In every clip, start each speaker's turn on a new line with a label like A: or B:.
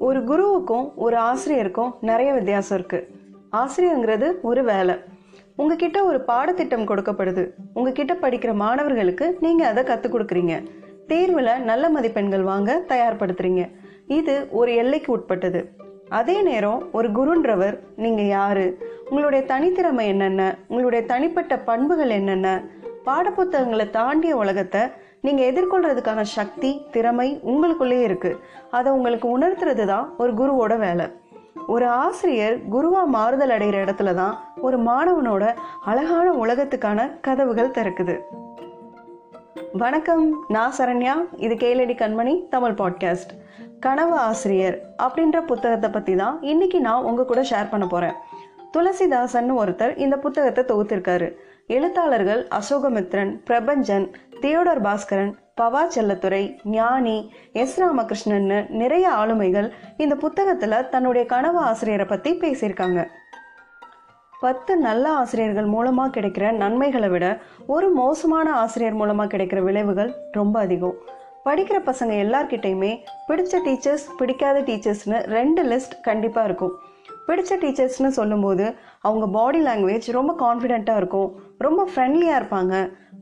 A: ஒரு குருவுக்கும் ஒரு ஆசிரியருக்கும் நிறைய வித்தியாசம் இருக்கு. ஆசிரியருங்கிறது ஒரு வேலை. உங்ககிட்ட ஒரு பாடத்திட்டம் கொடுக்கப்படுது. உங்ககிட்ட படிக்கிற மாணவர்களுக்கு நீங்க அதை கற்றுக் கொடுக்குறீங்க. தேர்வில் நல்ல மதிப்பெண்கள் வாங்க தயார்படுத்துறீங்க. இது ஒரு எல்லைக்கு உட்பட்டது. அதே நேரம் ஒரு குருன்றவர் நீங்க யாரு? உங்களுடைய தனித்திறமை என்னென்ன? உங்களுடைய தனிப்பட்ட பண்புகள் என்னென்ன? பாடப்புத்தகங்களை தாண்டிய உலகத்தை நீங்க எதிர்கொள்றதுக்கான சக்தி திறமை உங்களுக்குள்ளேயே இருக்கு. அதை உங்களுக்கு உணர்த்துறது தான் ஒரு குருவோட வேலை. ஒரு ஆசிரியர் குருவா மாறுதல் அடைகிற இடத்துல தான் ஒரு மாணவனோட அழகான உலகத்துக்கான கதவுகள் திறக்குது. வணக்கம் நான் சரண்யா. இது கேளடி கண்மணி தமிழ் பாட்காஸ்ட். கனவு ஆசிரியர் அப்படின்ற புத்தகத்தை பற்றி தான் இன்னைக்கு நான் உங்க கூட ஷேர் பண்ண போறேன். துளசிதாசன் ஒருத்தர் இந்த புத்தகத்தை தொகுத்திருக்காரு. எழுத்தாளர்கள் அசோகமித்ரன் பிரபஞ்சன் தியோடர் பாஸ்கரன் பவா செல்லத்துறை ஞானி எஸ் ராமகிருஷ்ணன்னு நிறைய ஆளுமைகள் இந்த புத்தகத்தில் தன்னுடைய கனவு ஆசிரியரை பற்றி பேசியிருக்காங்க. பத்து நல்ல ஆசிரியர்கள் மூலமாக கிடைக்கிற நன்மைகளை விட ஒரு மோசமான ஆசிரியர் மூலமாக கிடைக்கிற விளைவுகள் ரொம்ப அதிகம். படிக்கிற பசங்க எல்லார்கிட்டையுமே பிடிச்ச டீச்சர்ஸ் பிடிக்காத டீச்சர்ஸ்னு ரெண்டு லிஸ்ட் கண்டிப்பாக இருக்கும். பிடிச்ச டீச்சர்ஸ்னு சொல்லும்போது அவங்க பாடி லாங்குவேஜ் ரொம்ப கான்ஃபிடென்ட்டாக இருக்கும். ரொம்ப ஃப்ரெண்ட்லியாக இருப்பாங்க.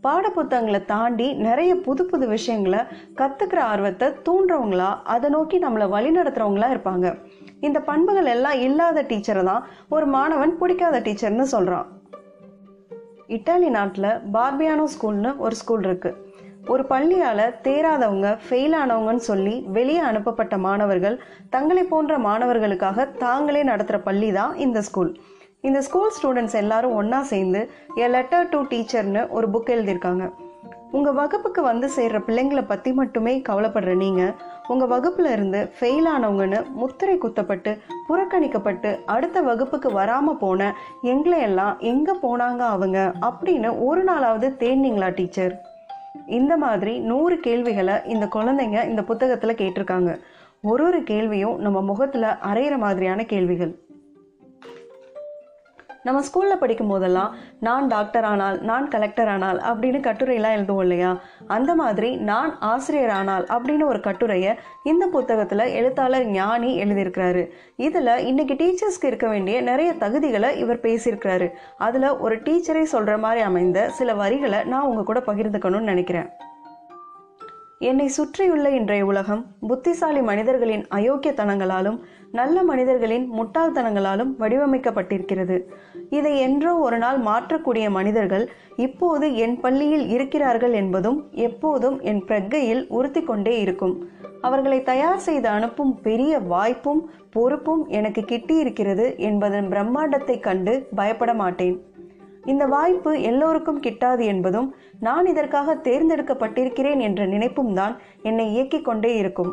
A: பாடப்புத்தகங்களை தாண்டி நிறைய புது புது விஷயங்களை கற்றுக்கிற ஆர்வத்தை தூண்டுறவங்களா அதை நோக்கி நம்மளை வழி நடத்துகிறவங்களா இருப்பாங்க. இந்த பண்புகள் எல்லாம் இல்லாத டீச்சரை தான் ஒரு மாணவன் பிடிக்காத டீச்சர்னு சொல்கிறான் இட்டாலி நாட்டில் பார்பியானோ ஸ்கூல்னு ஒரு ஸ்கூல் இருக்குது ஒரு பள்ளியால் தேராதவங்க ஃபெயில் ஆனவங்கன்னு சொல்லி வெளியே அனுப்பப்பட்ட மாணவர்கள் தங்களை போன்ற மாணவர்களுக்காக தாங்களே நடத்துகிற பள்ளி தான் இந்த ஸ்கூல் இந்த ஸ்கூல் ஸ்டூடெண்ட்ஸ் எல்லாரும் ஒன்றா சேர்ந்து எ லெட்டர் டு டீச்சர்னு ஒரு புக் எழுதியிருக்காங்க. உங்கள் வகுப்புக்கு வந்து சேர்கிற பிள்ளைங்களை பற்றி மட்டுமே கவலைப்படுற நீங்கள் உங்கள் வகுப்பில் இருந்து ஃபெயில் ஆனவங்கன்னு முத்திரை குத்தப்பட்டு புறக்கணிக்கப்பட்டு அடுத்த வகுப்புக்கு வராமல் போன எங்களையெல்லாம் எங்கே போனாங்க அவங்க அப்படின்னு ஒரு நாளாவது தேடினீங்களா டீச்சர் இந்த மாதிரி நூறு கேள்விகளை இந்த குழந்தைங்க இந்த புத்தகத்தில் கேட்டிருக்காங்க. ஒரு ஒரு கேள்வியும் நம்ம முகத்தில் அரையிற மாதிரியான கேள்விகள். நம்ம ஸ்கூலில் படிக்கும் போதெல்லாம் நான் டாக்டர் ஆனால் நான் கலெக்டர் ஆனால் அப்படின்னு கட்டுரையெல்லாம் எழுதுவோம் இல்லையா? அந்த மாதிரி நான் ஆசிரியர் ஆனால் அப்படின்னு ஒரு கட்டுரையை இந்த புத்தகத்தில் எழுத்தாளர் ஞானி எழுதியிருக்கிறாரு. இதில் இன்னைக்கு டீச்சர்ஸ்க்கு இருக்க வேண்டிய நிறைய தகுதிகளை இவர் பேசியிருக்கிறாரு. அதில் ஒரு டீச்சரை சொல்கிற மாதிரி அமைந்த சில வரிகளை நான் உங்கள் கூட பகிர்ந்துக்கணும்னு நினைக்கிறேன். என்னை சுற்றியுள்ள இன்றைய உலகம் புத்திசாலி மனிதர்களின் அயோக்கியத்தனங்களாலும் நல்ல மனிதர்களின் முட்டாள்தனங்களாலும் வடிவமைக்கப்பட்டிருக்கிறது. இதை என்றோ ஒரு நாள் மாற்றக்கூடிய மனிதர்கள் இப்போது என் பள்ளியில் இருக்கிறார்கள் என்பதும் எப்போதும் என் பிரக்கையில் உறுத்தி கொண்டே இருக்கும். அவர்களை தயார் செய்து அனுப்பும் பெரிய வாய்ப்பும் பொறுப்பும் எனக்கு கிட்டியிருக்கிறது என்பதன் பிரம்மாண்டத்தை கண்டு பயப்பட மாட்டேன் இந்த வாய்ப்பு எல்லோருக்கும் கிட்டாது என்பதும் நான் இதற்காக தேர்ந்தெடுக்கப்பட்டிருக்கிறேன் என்ற நினைப்பும் தான் என்னை இயக்கிக் கொண்டே இருக்கும்.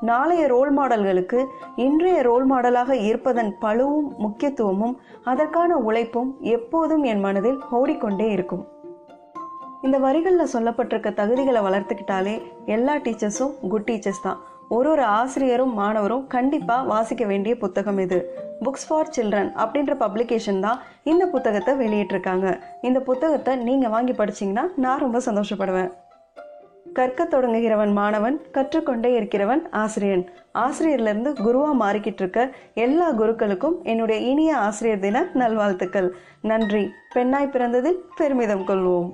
A: நாளைய ரோல் மாடல்களுக்கு இன்றைய ரோல் மாடலாக இருப்பதன் பழுவும் முக்கியத்துவமும் அதற்கான உழைப்பும் எப்போதும் என் மனதில் ஓடிக்கொண்டே இருக்கும். இந்த வரிகளில் சொல்லப்பட்டிருக்க தகுதிகளை வளர்த்துக்கிட்டாலே எல்லா டீச்சர்ஸும் குட் டீச்சர்ஸ் தான். ஒரு ஒரு ஆசிரியரும் மாணவரும் கண்டிப்பாக வாசிக்க வேண்டிய புத்தகம் இது. புக்ஸ் ஃபார் சில்ட்ரன் அப்படின்ற பப்ளிகேஷன் தான் இந்த புத்தகத்தை வெளியிட்டிருக்காங்க. இந்த புத்தகத்தை நீங்கள் வாங்கி படிச்சீங்கன்னா நான் ரொம்ப சந்தோஷப்படுவேன். கற்க தொடங்குகிறவன் மாணவன் கற்றுக்கொண்டே இருக்கிறவன் ஆசிரியன். ஆசிரியர்லேருந்து குருவாக மாறிக்கிட்டு இருக்க எல்லா குருக்களுக்கும் என்னுடைய இனிய ஆசிரியர் தின நல்வாழ்த்துக்கள். நன்றி. பெண்ணாய் பிறந்ததில் பெருமிதம் கொள்வோம்.